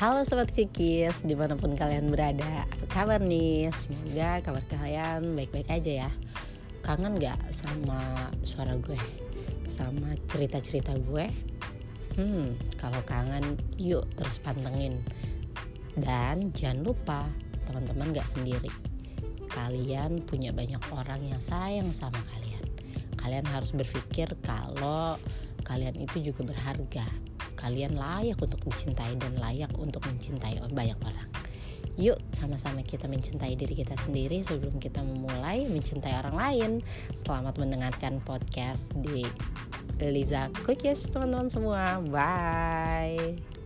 Halo Sobat Kikis, di mana pun kalian berada Apa kabar nih? Semoga kabar kalian baik-baik aja ya Kangen gak sama suara gue? Sama cerita-cerita gue? Hmm, kalau kangen yuk terus pantengin Dan jangan lupa teman-teman gak sendiri Kalian punya banyak orang yang sayang sama kalian Kalian harus berpikir kalau kalian itu juga berharga kalian layak untuk dicintai dan layak untuk mencintai banyak orang. Yuk sama-sama kita mencintai diri kita sendiri sebelum kita memulai mencintai orang lain. Selamat mendengarkan podcast di Liza Cookies teman-teman semua. Bye.